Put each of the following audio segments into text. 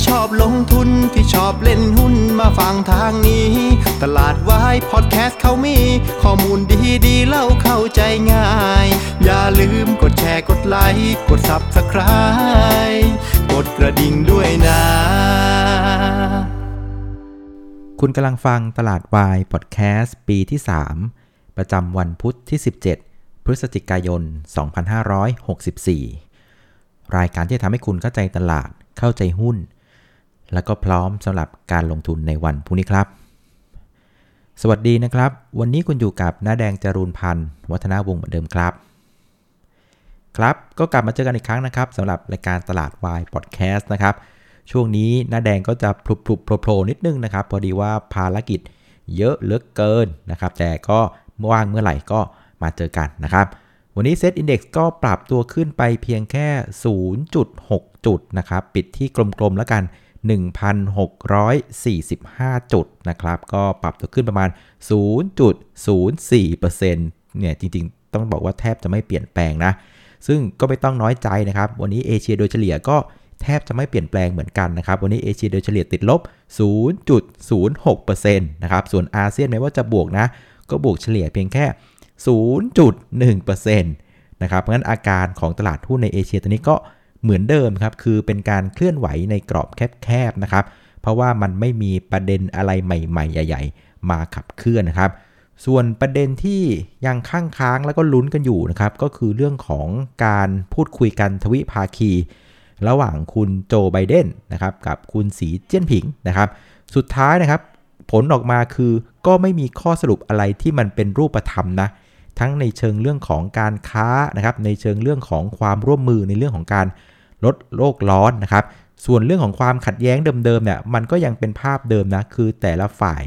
ที่ชอบลงทุนที่ชอบเล่นหุ้นมาฟังทางนี้ ตลาดวายพอดแคสต์เขามี ข้อมูลดีดีเล่าเข้าใจง่าย อย่าลืมกดแชร์กดไลค์กด Subscribe กดกระดิ่งด้วยนะ คุณกำลังฟังตลาดวายพอดแคสต์ปีที่ 3 ประจำวันพุทธที่ 17 พฤศจิกายน 2564 รายการที่ทำให้คุณเข้าใจตลาดเข้าใจหุ้น แล้วก็พร้อมสำหรับการลงทุนในวันพรุ่งนี้ครับ สวัสดีนะครับ วันนี้คุณอยู่กับน้าแดงจรูนพันธ์วัฒนาวงศ์เหมือนเดิมครับ ครับก็กลับมาเจอกันอีกครั้งนะครับสำหรับรายการตลาดวายพอดแคสต์นะครับ ช่วงนี้น้าแดงก็จะพลุบพลุบโผล่นิดนึงนะครับ พอดีว่าภารกิจเยอะเหลือเกินนะครับ แต่ก็ว่างเมื่อไหร่ก็มาเจอกันนะครับ วันนี้เซตอินดี x ก็ปรับตัวขึ้นไปเพียงแค่ 0.6 จุดนะครับ ปิดที่กลมๆแล้วกัน 1,645 จุดนะครับ ก็ปรับตัวขึ้นประมาณ 0.04%เนี่ยจริงๆ ต้องบอกว่าแทบจะไม่เปลี่ยนแปลงนะ ซึ่งก็ไม่ต้องน้อยใจนะครับ วันนี้เอเชียโดยเฉลี่ยก็แทบจะไม่เปลี่ยนแปลงเหมือนกันนะครับ วันนี้เอเชียโดยเฉลี่ยติดลบ 0.06%นะครับ ส่วนอาเซียนแม้ว่าจะบวกนะ ก็บวกเฉลี่ยเพียงแค่ 0.1%นะครับ เพราะงั้นอาการของตลาดหุ้นในเอเชียตอนนี้ก็ เหมือนเดิมครับ คือเป็นการเคลื่อนไหวในกรอบแคบๆนะครับ เพราะว่ามันไม่มีประเด็นอะไรใหม่ๆ ใหญ่ ๆ มาขับเคลื่อนนะครับ ส่วนประเด็นที่ยังข้างค้างแล้วก็ลุ้นกันอยู่นะครับ ก็คือเรื่องของการพูดคุยกันทวิภาคี ระหว่างคุณโจไบเดนนะครับกับคุณสีเจี้ยนผิงนะครับ สุดท้ายนะครับ ผลออกมาคือก็ไม่มีข้อสรุปอะไรที่มันเป็นรูปธรรมนะ ทั้งในเชิงเรื่องของการค้านะครับ ในเชิงเรื่องของความร่วมมือในเรื่องของการลดโลกร้อนนะครับ ส่วนเรื่องของความขัดแย้งเดิมๆเนี่ยมันก็ยังเป็นภาพเดิมนะคือแต่ละฝ่าย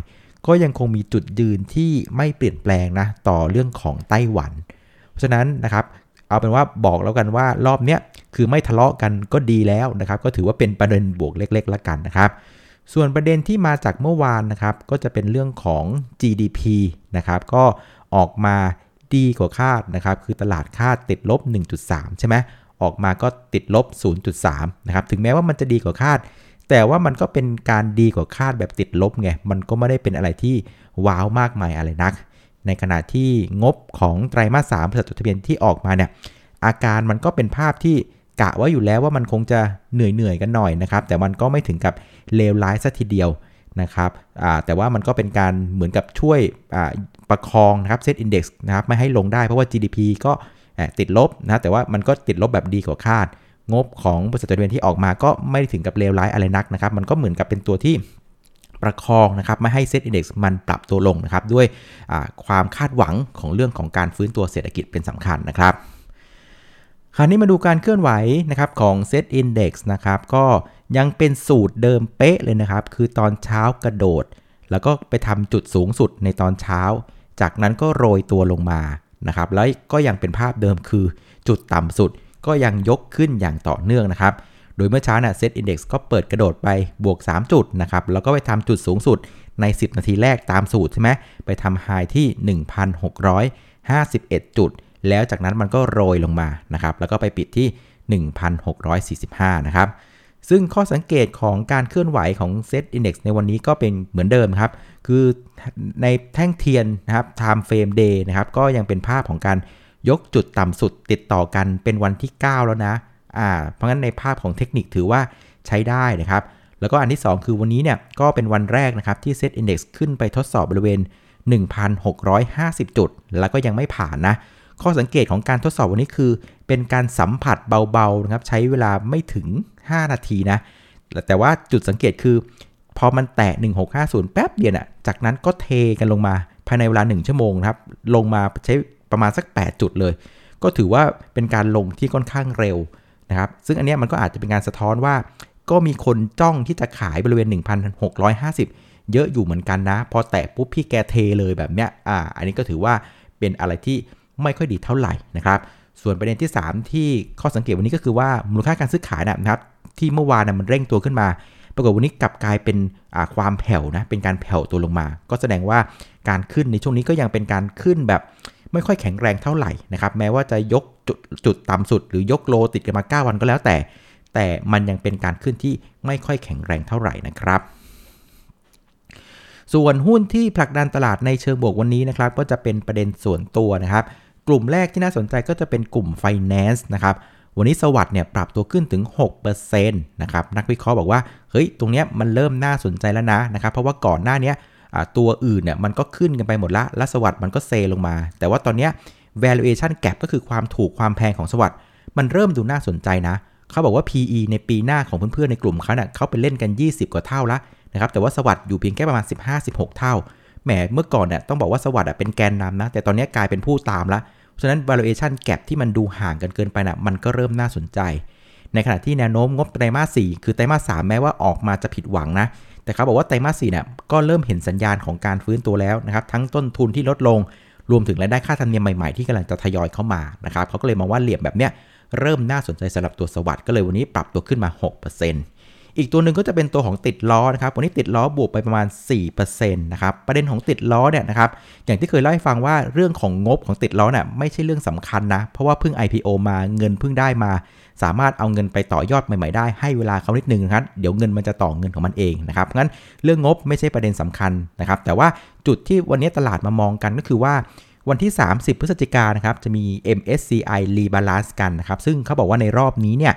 ก็ยังคงมีจุดยืนที่ไม่เปลี่ยนแปลงนะต่อเรื่องของไต้หวัน เพราะฉะนั้นนะครับเอาเป็นว่าบอกแล้วกันว่ารอบเนี้ยคือไม่ทะเลาะกันก็ดีแล้วนะครับ ก็ถือว่าเป็นประเด็นบวกเล็กๆแล้วกันนะครับ ส่วนประเด็นที่มาจากเมื่อวานนะครับ ก็จะเป็นเรื่องของ GDP นะครับ ก็ออกมา ดีกว่าคาดนะครับ คือตลาดคาดติดลบ 1.3 ใช่ไหมออกมาก็ติดลบ 0.3 นะครับ ถึงแม้ว่ามันจะดีกว่าคาด แต่ว่ามันก็เป็นการดีกว่าคาดแบบติดลบไง มันก็ไม่ได้เป็นอะไรที่ว้าวมากมายอะไรนัก ในขณะที่งบของไตรมาส3บริษัทจดทะเบียนที่ออกมาเนี่ย อาการมันก็เป็นภาพที่กะว่าอยู่แล้วว่ามันคงจะเหนื่อยเหนื่อยกันหน่อยนะครับ แต่มันก็ไม่ถึงกับเลวร้ายซะทีเดียว นะครับแต่ว่ามันก็เป็นการเหมือนกับช่วยประคองนะครับเซตอินดี x นะครับไม่ให้ลงได้เพราะว่า GDP ก็ติดลบนะแต่ว่ามันก็ติดลบแบบดีกว่าคาด งบของบริษัทจดทะเบียนที่ออกมาก็ไม่ถึงกับเลวร้ายอะไรนักนะครับ มันก็เหมือนกับเป็นตัวที่ประคองนะครับไม่ให้เซตอินดี x มันปรับตัวลงนะครับด้วยความคาดหวังของเรื่องของการฟื้นตัวเศรษฐกิจเป็นสำคัญนะครับคราวนี้มาดูการเคลื่อนไหวนะครับของ Set Index นะครับก็ ยังเป็นสูตรเดิมเป๊ะเลยนะครับ คือตอนเช้ากระโดด แล้วก็ไปทำจุดสูงสุดในตอนเช้า จากนั้นก็โรยตัวลงมานะครับ แล้วก็ยังเป็นภาพเดิมคือ จุดต่ำสุดก็ยังยกขึ้นอย่างต่อเนื่องนะครับ โดยเมื่อเช้าเนี่ยเซตอินดี x ก็เปิดกระโดดไปบวก 3 จุดนะครับ แล้วก็ไปทำจุดสูงสุดใน 10 นาทีแรกตามสูตรใช่ไหมไปทำไฮที่ 1,651 จุด แล้วจากนั้นมันก็โรยลงมานะครับ แล้วก็ไปปิดที่ 1,645 นะครับ ซึ่งข้อสังเกตของการเคลื่อนไหวของ Set Index ในวันนี้ก็เป็นเหมือนเดิมครับ คือในแท่งเทียนนะครับ Time Frame Day นะครับ ก็ยังเป็นภาพของการยกจุดต่ำสุดติดต่อกันเป็นวันที่ 9 แล้วนะ อ่า เพราะงั้นในภาพของเทคนิคถือว่าใช้ได้นะครับ แล้วก็อันที่ 2 คือวันนี้เนี่ยก็เป็นวันแรกนะครับที่ Set Index ขึ้นไปทดสอบบริเวณ 1,650 จุด แล้วก็ยังไม่ผ่านนะ ข้อสังเกตของการทดสอบวันนี้คือ เป็นการสัมผัสเบาๆนะครับใช้เวลาไม่ถึง 5 นาทีนะ แต่ว่าจุดสังเกตคือ พอมันแตะ 1650 แป๊บเดียวน่ะจากนั้นก็เทกันลงมาภายในเวลา 1 ชั่วโมงนะครับ ลงมาใช้ประมาณสัก 8 จุดเลย ก็ถือว่าเป็นการลงที่ค่อนข้างเร็วนะครับ ซึ่งอันนี้มันก็อาจจะเป็นการสะท้อนว่า ก็มีคนจ้องที่จะขายบริเวณ 1,650 เยอะอยู่เหมือนกันนะ พอแตะปุ๊บพี่แกเทเลยแบบเนี้ยอ่าอันนี้ก็ถือว่าเป็นอะไรที่ไม่ค่อยดีเท่าไหร่นะครับ ส่วนประเด็นที่ 3 ที่ข้อสังเกตวันนี้ก็คือว่ามูลค่าการซื้อขายนะครับ ที่เมื่อวานมันเร่งตัวขึ้นมา ปรากฏวันนี้กลับกลายเป็นความแผ่วนะเป็นการแผ่วตัวลงมา ก็แสดงว่าการขึ้นในช่วงนี้ก็ยังเป็นการขึ้นแบบไม่ค่อยแข็งแรงเท่าไหร่นะครับแม้ว่าจะยกจุดจุดต่ำสุด หรือยกโลติดกันมา 9 วันก็แล้วแต่ แต่มันยังเป็นการขึ้นที่ไม่ค่อยแข็งแรงเท่าไหร่นะครับ ส่วนหุ้นที่ผลักดันตลาดในเชิงบวกวันนี้นะครับ ก็จะเป็นประเด็นส่วนตัวนะครับ กลุ่มแรกที่น่าสนใจก็จะเป็นกลุ่ม Finance นะครับวันนี้สวัสด์เนี่ยปรับตัวขึ้นถึง 6%นะครับนักวิเคราะห์บอกว่าเฮ้ยตรงเนี้ยมันเริ่มน่าสนใจแล้วนะนะครับเพราะว่าก่อนหน้านี้ตัวอื่นเนี่ยมันก็ขึ้นกันไปหมดละแล้วสวัสด์มันก็เซลงมา แต่ว่าตอนเนี้ย valuation gap ก็คือความถูกความแพงของสวัสด์มันเริ่มดูน่าสนใจนะเขาบอกว่า PE ในปีหน้าของเพื่อนๆในกลุ่มเขาเนี่ยเขาไปเล่นกัน 20 กว่าเท่าละนะครับแต่ว่าสวัสด์อยู่เพียงแค่ประมาณ 15-16 เท่า แหมเมื่อก่อนเนี่ยต้องบอกว่าสวัสด์เป็นแกนนำนะ แต่ตอนนี้กลายเป็นผู้ตามละฉะนั้น valuation gap ที่มันดูห่างกันเกินไปนะมันก็เริ่มน่าสนใจ ในขณะที่แนวโน้มงบไตรมาส 4 คือไตรมาส 3 แม้ว่าออกมาจะผิดหวังนะ แต่เขาบอกว่าไตรมาส 4 เนี่ยก็เริ่มเห็นสัญญาณของการฟื้นตัวแล้วนะครับทั้งต้นทุนที่ลดลง รวมถึงรายได้ค่าธรรมเนียมใหม่ๆ ที่กำลังจะทยอยเข้ามานะครับเขาก็เลยมองว่าเหลี่ยมแบบเนี้ยเริ่มน่าสนใจสำหรับตัวสวัสด์ก็เลยวันนี้ปรับตัวขึ้นมา 6% อีกตัวหนึ่งก็จะเป็นตัวของติดล้อนะครับวันนี้ติดล้อบวกไปประมาณ 4%นะครับประเด็นของติดล้อเนี่ยนะครับอย่างที่เคยเล่าให้ฟังว่าเรื่องของงบของติดล้อเนี่ยไม่ใช่เรื่องสำคัญนะ เพราะว่าเพิ่ง IPO มาเงินเพิ่งได้มา สามารถเอาเงินไปต่อยอดใหม่ๆได้ให้เวลาเขานิดนึงนะครับเดี๋ยวเงินมันจะต่อเงินของมันเองนะครับงั้นเรื่องงบไม่ใช่ประเด็นสำคัญนะครับ แต่ว่าจุดที่วันนี้ตลาดมามองกันก็คือว่าวันที่ 30 พฤศจิกายนนะครับ จะมี MSCI Rebalance กันนะครับ ซึ่งเขาบอกว่าในรอบนี้เนี่ย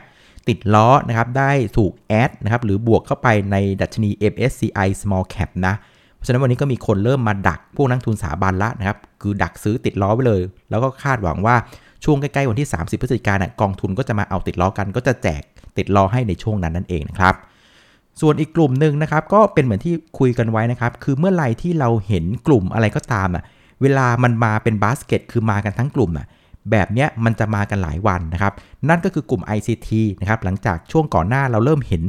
ติดล้อนะครับได้ถูกแอดนะครับหรือบวกเข้าไปในดัชนี MSCI Small Cap นะเพราะฉะนั้นวันนี้ก็มีคนเริ่มมาดักพวกนักทุนสถาบันละนะครับคือดักซื้อติดล้อไว้เลย แล้วก็คาดหวังว่าช่วงใกล้ๆวันที่ 30 พฤศจิกายนกองทุนก็จะมาเอาติดล้อกันก็จะแจกติดล้อให้ในช่วงนั้นนั่นเองนะครับส่วนอีกกลุ่มหนึ่งนะครับก็เป็นเหมือนที่คุยกันไว้นะครับคือเมื่อไหร่ที่เราเห็นกลุ่มอะไรก็ตามอะเวลามันมาเป็นบาสเกตคือมากันทั้งกลุ่มอะ แบบนี้มันจะมากันหลายวันนะครับ นั่นก็คือกลุ่ม ICT นะครับ หลังจากช่วงก่อนหน้าเราเริ่มเห็น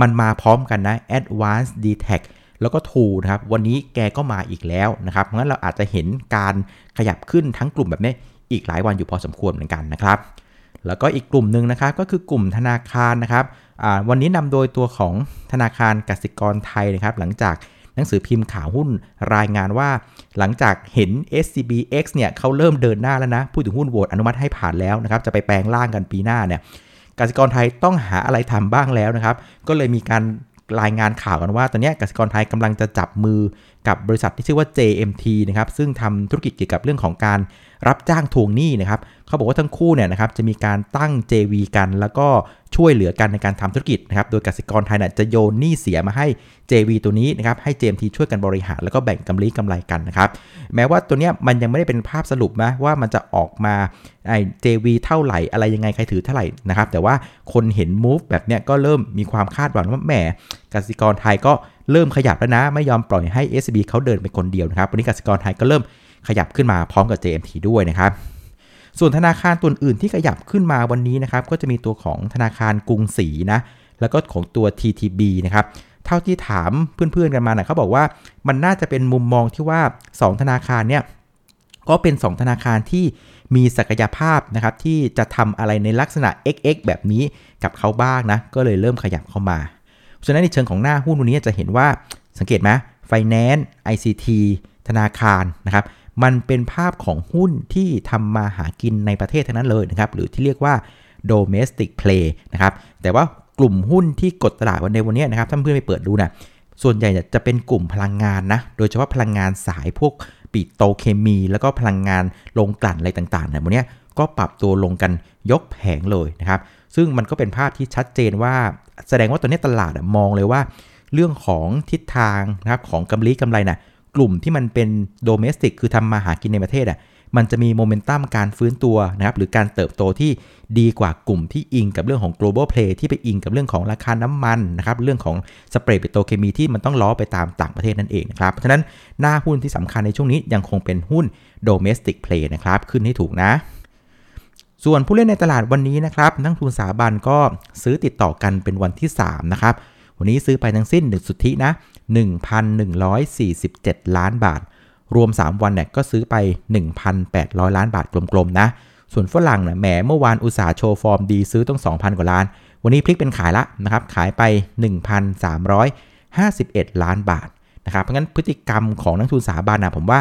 มันมาพร้อมกันนะ Advanced d t e c แล้วก็ True นะครับ วันนี้แกก็มาอีกแล้วนะครับงั้นเราอาจจะเห็นการขยับขึ้นทั้งกลุ่มแบบนี้อีกหลายวันอยู่พอสมควรเหมือนกันนะครับ แล้วก็อีกกลุ่มหนึ่งนะครับ ก็คือกลุ่มธนาคารนะครับ วันนี้นำโดยตัวของธนาคารกสิกรไทยนะครับ หลังจาก หนังสือพิมพ์ข่าวหุ้นรายงานว่า หลังจากเห็น SCBX เนี่ยเขาเริ่มเดินหน้าแล้วนะพูดถึงหุ้นโหวตอนุมัติให้ผ่านแล้วนะครับ จะไปแปลงร่างกันปีหน้าเนี่ยกสิกรไทยต้องหาอะไรทำบ้างแล้วนะครับ ก็เลยมีการรายงานข่าวกันว่า ตอนนี้กสิกรไทยกำลังจะจับมือ กับบริษัทที่ชื่อว่า JMT นะครับซึ่งทำธุรกิจเกี่ยวกับเรื่องของการรับจ้างทวงหนี้นะครับเขาบอกว่าทั้งคู่เนี่ยนะครับจะมีการตั้ง JV กัน แล้วก็ช่วยเหลือกันในการทำธุรกิจนะครับโดยกสิกรไทยเนี่ยจะโยนหนี้เสียมาให้ JV ตัวนี้นะครับให้ JMT ช่วยกันบริหารแล้วก็แบ่งกำไรกำไรกันนะครับแม้ว่าตัวเนี้ยมันยังไม่ได้เป็นภาพสรุปนะว่ามันจะออกมาไอ้ JV เท่าไหร่อะไรยังไงใครถือเท่าไหร่นะครับแต่ว่าคนเห็น move แบบเนี้ยก็เริ่มมีความคาดหวังว่าแหมกสิกรไทยก็ เริ่มขยับแล้วนะ ไม่ยอมปล่อยให้ SB เขาเดินไปคนเดียวนะครับ วันนี้กสิกรไทยก็เริ่มขยับขึ้นมาพร้อมกับ JMT ด้วยนะครับ ส่วนธนาคารตัวอื่นที่ขยับขึ้นมาวันนี้นะครับ ก็จะมีตัวของธนาคารกรุงศรีนะ แล้วก็ของตัว TTB นะครับ เท่าที่ถามเพื่อนๆกันมาเนะเขาบอกว่ามันน่าจะเป็นมุมมองที่ว่า 2 ธนาคารเนี่ยก็เป็น 2 ธนาคารที่มีศักยภาพนะครับที่จะทำอะไรในลักษณะ XX แบบนี้กับเขาบ้างนะ ก็เลยเริ่มขยับเข้ามา ฉะนั้นในเชิงของหน้าหุ้นวันนี้จะเห็นว่าสังเกตไหม Finance ICT ธนาคารนะครับมันเป็นภาพของหุ้นที่ทำมาหากินในประเทศทั้งนั้นเลยนะครับ หรือที่เรียกว่า domestic play นะครับ แต่ว่ากลุ่มหุ้นที่กดตลาดวันในวันนี้นะครับ ถ้าเพื่อนไปเปิดดูนะส่วนใหญ่จะเป็นกลุ่มพลังงานนะ โดยเฉพาะพลังงานสายพวกปิโตเคมี แล้วก็พลังงานลงกลั่นอะไรต่างๆเนี่ยวันนี้ก็ปรับตัวลงกันยกแผงเลยนะครับ ซึ่งมันก็เป็นภาพที่ชัดเจนว่าแสดงว่าตอนนี้ตลาดมองเลยว่า เรื่องของทิศทางนะครับของกำไรกำไรนะ่ะกลุ่มที่มันเป็นโดเมสติกคือทำมาหากินในประเทศอะมันจะมีโมเมนตัมการฟื้นตัวนะครับหรือการเติบโตที่ดีกว่ากลุ่มที่อิงกับเรื่องของ global play ที่ไปอิงกับเรื่องของราคาน้ำมันนะครับเรื่องของspread ปิโตรเคมีที่มันต้องล้อไปตามต่างประเทศนั่นเองนะครับเพราะฉะนั้นหน้าหุ้นที่สำคัญในช่วงนี้ยังคงเป็นหุ้น domestic play นะครับขึ้นให้ถูกนะ ส่วนผู้เล่นในตลาดวันนี้นะครับนักทุนสถาบันก็ซื้อติดต่อกันเป็นวันที่ 3 นะครับ วันนี้ซื้อไปทั้งสิ้น 1 สุทธินะ 1,147 ล้านบาท รวม 3 วันเนี่ยก็ซื้อไป 1,800 ล้านบาทกลมๆนะ ส่วนฝรั่งเนี่ยแหมเมื่อวานอุตสาห์โชว์ฟอร์มดีซื้อตั้ง 2,000 กว่าล้าน วันนี้พลิกเป็นขายละนะครับขายไป 1,351 ล้านบาทนะครับเพราะงั้นพฤติกรรมของนักทุนสถาบันนะผมว่า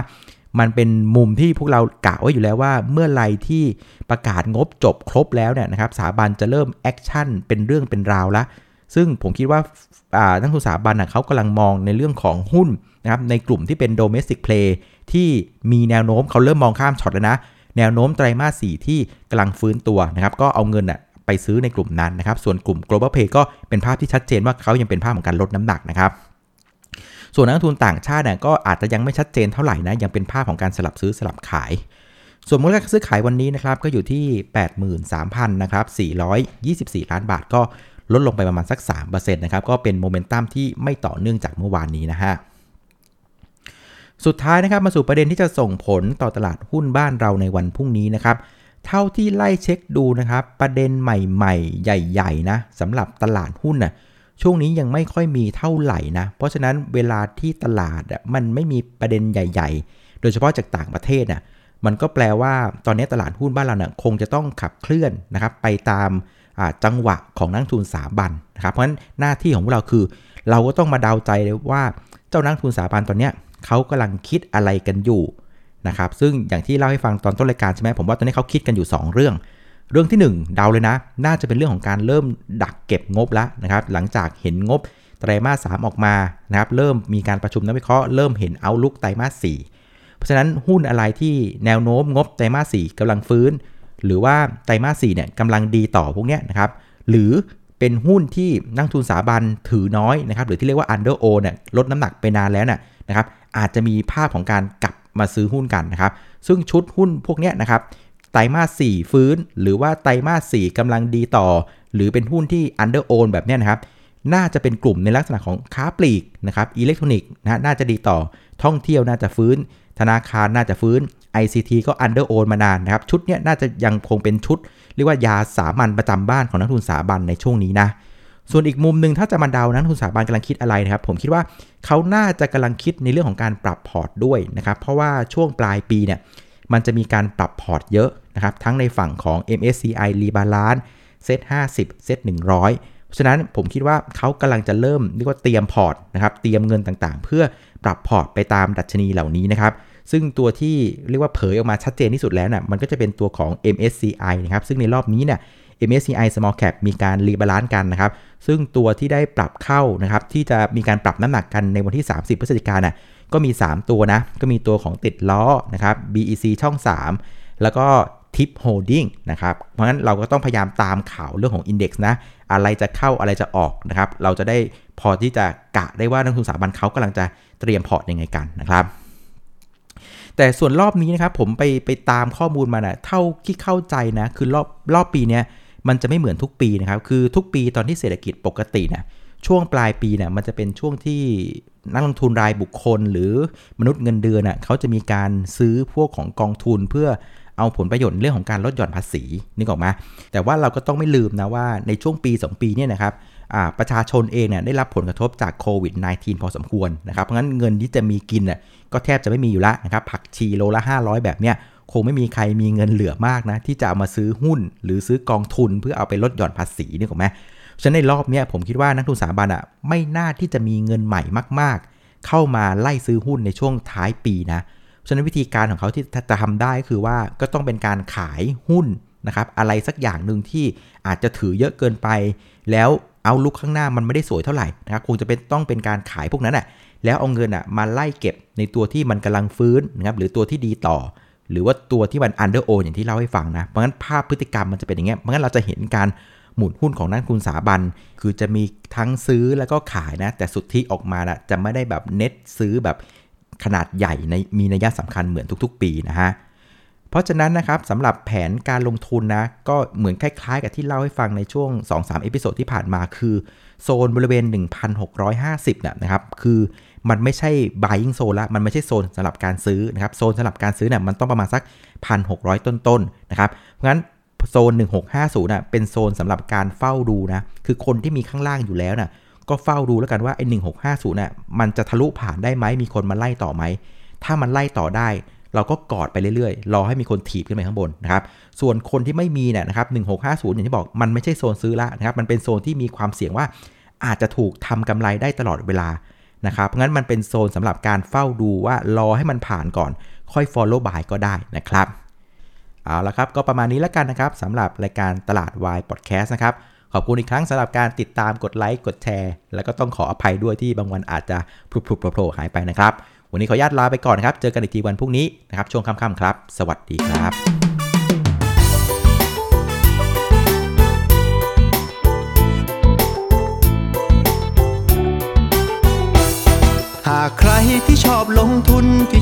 มันเป็นมุมที่พวกเรากะไว้อยู่แล้วว่าเมื่อไรที่ประกาศงบจบครบแล้วเนี่ยนะครับสถาบันจะเริ่ม action เป็นเรื่องเป็นราวแล้วซึ่งผมคิดว่านักทุนสถาบันเขากำลังมองในเรื่องของหุ้นนะครับในกลุ่มที่เป็น domestic play ที่มีแนวโน้มเขาเริ่มมองข้ามช็อตแล้วนะ แนวโน้มไตรมาสสี่ที่กำลังฟื้นตัวนะครับก็เอาเงินไปซื้อในกลุ่มนั้นนะครับส่วนกลุ่ม global play ก็เป็นภาพที่ชัดเจนว่าเขายังเป็นภาพของการลดน้ำหนักนะครับ ส่วนนักทุนต่างชาติเนี่ยก็อาจจะยังไม่ชัดเจนเท่าไหร่นะยังเป็นภาพของการสลับซื้อสลับขาย ส่วนมูลค่าซื้อขายวันนี้นะครับก็อยู่ที่ 83,000นะครับ424 ล้านบาทก็ลดลงไปประมาณสัก3%นะครับก็เป็นโมเมนตัมที่ไม่ต่อเนื่องจากเมื่อวานนี้นะฮะสุดท้ายนะครับมาสู่ประเด็นที่จะส่งผลต่อตลาดหุ้นบ้านเราในวันพรุ่งนี้นะครับ เท่าที่ไล่เช็คดูนะครับ ประเด็นใหม่ๆ ใหญ่ ๆ นะสำหรับตลาดหุ้นนะ่ะ ช่วงนี้ยังไม่ค่อยมีเท่าไหร่นะ เพราะฉะนั้นเวลาที่ตลาดมันไม่มีประเด็นใหญ่ ๆ โดยเฉพาะจากต่างประเทศน่ะมันก็แปลว่าตอนนี้ตลาดหุ้นบ้านเราเนี่ยคงจะต้องขับเคลื่อนนะครับไปตามจังหวะของนักทุนสาบันนะครับเพราะฉะนั้นหน้าที่ของพวกเราคือ เราก็ต้องมาเดาใจเลยว่าเจ้านักทุนสาบันตอนนี้เขากำลังคิดอะไรกันอยู่นะครับซึ่งอย่างที่เล่าให้ฟังตอนต้นรายการใช่ไหมผมว่าตอนนี้เขาคิดกันอยู่ 2 เรื่อง เรื่องที่ 1 เดาเลยนะ น่าจะเป็นเรื่องของการเริ่มดักเก็บงบแล้วนะครับ หลังจากเห็นงบไตรมาส 3 ออกมานะครับ เริ่มมีการประชุมนักวิเคราะห์ เริ่มเห็นเอาลุกไตรมาส 4 เพราะฉะนั้นหุ้นอะไรที่แนวโน้มงบไตรมาส 4กำลังฟื้น หรือว่าไตรมาส 4 เนี่ยกำลังดีต่อพวกนี้นะครับ หรือเป็นหุ้นที่นักทุนสถาบันถือน้อยนะครับ หรือที่เรียกว่า under o เนี่ยลดน้ำหนักไปนานแล้วน่ะนะครับ อาจจะมีภาพของการกลับมาซื้อหุ้นกันนะครับ ซึ่งชุดหุ้นพวกนี้นะครับ ไตรมาส4ฟื้น หรือว่าไตรมาส4กำลังดีต่อ หรือเป็นหุ้นที่ under own แบบนี้นะครับ น่าจะเป็นกลุ่มในลักษณะของค้าปลีกนะครับอิเล็กทรอนิกส์นะน่าจะดีต่อท่องเที่ยวน่าจะฟื้น ธนาคารน่าจะฟื้น ICT ก็ under own มานานนะครับ ชุดนี้น่าจะยังคงเป็นชุด เรียกว่ายาสามัญประจำบ้านของนักทุนสถาบันในช่วงนี้นะส่วนอีกมุมหนึ่งถ้าจะมาเดานักทุนสถาบันกำลังคิดอะไรนะครับ ผมคิดว่าเขาน่าจะกำลังคิดในเรื่องของการปรับพอร์ตด้วยนะครับ เพราะว่าช่วงปลายปีเนี่ยมันจะมีการปรับพอร์ตเยอะ นะครับทั้งในฝั่งของ MSCI Rebalance SET50 SET100 เพราะฉะนั้นผมคิดว่าเขากำลังจะเริ่มเรียกว่าเตรียมพอร์ตนะครับเตรียมเงินต่างๆ เพื่อปรับพอร์ตไปตามดัชนีเหล่านี้นะครับซึ่งตัวที่เรียกว่าเผยออกมาชัดเจนที่สุดแล้วนะ่ะมันก็จะเป็นตัวของ MSCI นะครับซึ่งในรอบนี้เนี่ย MSCI Small Cap มีการ rebalance กันนะครับ ซึ่งตัวที่ได้ปรับเข้านะครับ ที่จะมีการปรับน้ำหนักกันในวันที่ 30 พฤศจิกายนน่ะก็มี 3 ตัวนะ ก็มีตัวของติดล้อนะครับ BEC ช่อง 3 แล้วก็ TIP Holdings นะครับ เพราะฉะนั้นเราก็ต้องพยายามตามข่าวเรื่องของ Index นะ อะไรจะเข้าอะไรจะออกนะครับ เราจะได้พอที่จะกะได้ว่านักทุนสถาบันเขากำลังจะเตรียมพอร์ตยังไงกันนะครับแต่ส่วนรอบนี้นะครับผมไปไปตามข้อมูลมานะเท่าที่เข้าใจนะคือรอบรอบปีนี้มันจะไม่เหมือนทุกปีนะครับคือทุกปีตอนที่เศรษฐกิจปกตินี่ยช่วงปลายปีเนี่ยมันจะเป็นช่วงที่นักลงทุนรายบุคคล หรือมนุษย์เงินเดือนน่ะเขาจะมีการซื้อพวกของกองทุนเพื่อ เอาผลประโยชน์เรื่องของการลดหย่อนภาษีนึกออกมาแต่ว่าเราก็ต้องไม่ลืมนะว่าในช่วงปี 2 ปีเนี่ยนะครับประชาชนเองเนี่ยได้รับผลกระทบจากโควิด -19 พอสมควรนะครับเพราะงั้นเงินที่จะมีกินน่ะก็แทบจะไม่มีอยู่แล้วนะครับผักชีโลละ 500 แบบเนี้ยคงไม่มีใครมีเงินเหลือมากนะที่จะเอามาซื้อหุ้น หรือซื้อกองทุนเพื่อเอาไปลดหย่อนภาษีนี่ถูกไหมฉะนั้นในรอบนี้ผมคิดว่านักทุนสถาบันอะไม่น่าที่จะมีเงินใหม่มาก ๆ เข้ามาไล่ซื้อหุ้นในช่วงท้ายปีนะ ฉะนั้นวิธีการของเขาที่จะทำได้คือว่าก็ต้องเป็นการขายหุ้นนะครับอะไรสักอย่างหนึ่งที่อาจจะถือเยอะเกินไป แล้วเอาลุกข้างหน้ามันไม่ได้สวยเท่าไหร่นะครับคงจะเป็นต้องเป็นการขายพวกนั้นอะแล้วเอาเงินอะมาไล่เก็บในตัวที่มันกำลังฟื้นนะครับหรือตัวที่ดีต่อ หรือว่าตัวที่มัน under own ออย่างที่เล่าให้ฟังนะเพราะงั้นภาพพฤติกรรมมันจะเป็นอย่างเงี้ยเพราะงั้นเราจะเห็นการหมุนหุ้นของนักคุณสาบัน คือจะมีทั้งซื้อแล้วก็ขายนะ แต่สุดที่ออกมานะจะไม่ได้แบบเน็ตซื้อแบบ ขนาดใหญ่ในมีนัยสำคัญเหมือนทุกๆ ปีนะฮะ เพราะฉะนั้นนะครับสำหรับแผนการลงทุนนะก็เหมือนคล้ายๆ กับที่เล่าให้ฟังในช่วง 2-3 episode ที่ผ่านมาคือ โซนบริเวณ 1,650นะครับ คือมันไม่ใช่ buying zone ละมันไม่ใช่โซนสำหรับการซื้อนะครับ โซนสำหรับการซื้อเนี่ยมันต้องประมาณสัก 1,600 ต้นๆนะครับ เพราะงั้นโซน 1650นะเป็นโซนสำหรับการเฝ้าดูนะ คือคนที่มีข้างล่างอยู่แล้วนะ ก็เฝ้าดูแล้วกันว่าไอ้1650นะ่ะมันจะทะลุผ่านได้ไหมมีคนมาไล่ต่อไหม ถ้ามันไล่ต่อได้ เราก็กอดไปเรื่อยๆ รอให้มีคนถีบขึ้นไปข้างบนนะครับส่วนคนที่ไม่มีเนี่ยนะครับ1650อย่างที่บอกมันไม่ใช่โซนซื้อละนะครับมันเป็นโซนที่มีความเสี่ยงว่าอาจจะถูกทำกำไรได้ตลอดเวลานะครับเพราะงั้นมันเป็นโซนสำหรับการเฝ้าดูว่ารอให้มันผ่านก่อน ค่อย follow by ก็ได้นะครับเอาละครับก็ประมาณนี้แล้วกันนะครับสำหรับรายการตลาดวายพอดแคสต์นะครับ ขอบคุณอีกครั้งสำหรับการติดตามกดไลค์กดแชร์ แล้วก็ต้องขออภัยด้วยที่บางวันอาจจะพลุบๆโผล่หายไปนะครับ วันนี้ขออนุญาตลาไปก่อนนะครับ เจอกันอีกทีวันพรุ่งนี้นะครับช่วงค่ำๆครับ สวัสดีครับหากใครที่ชอบลงทุนที่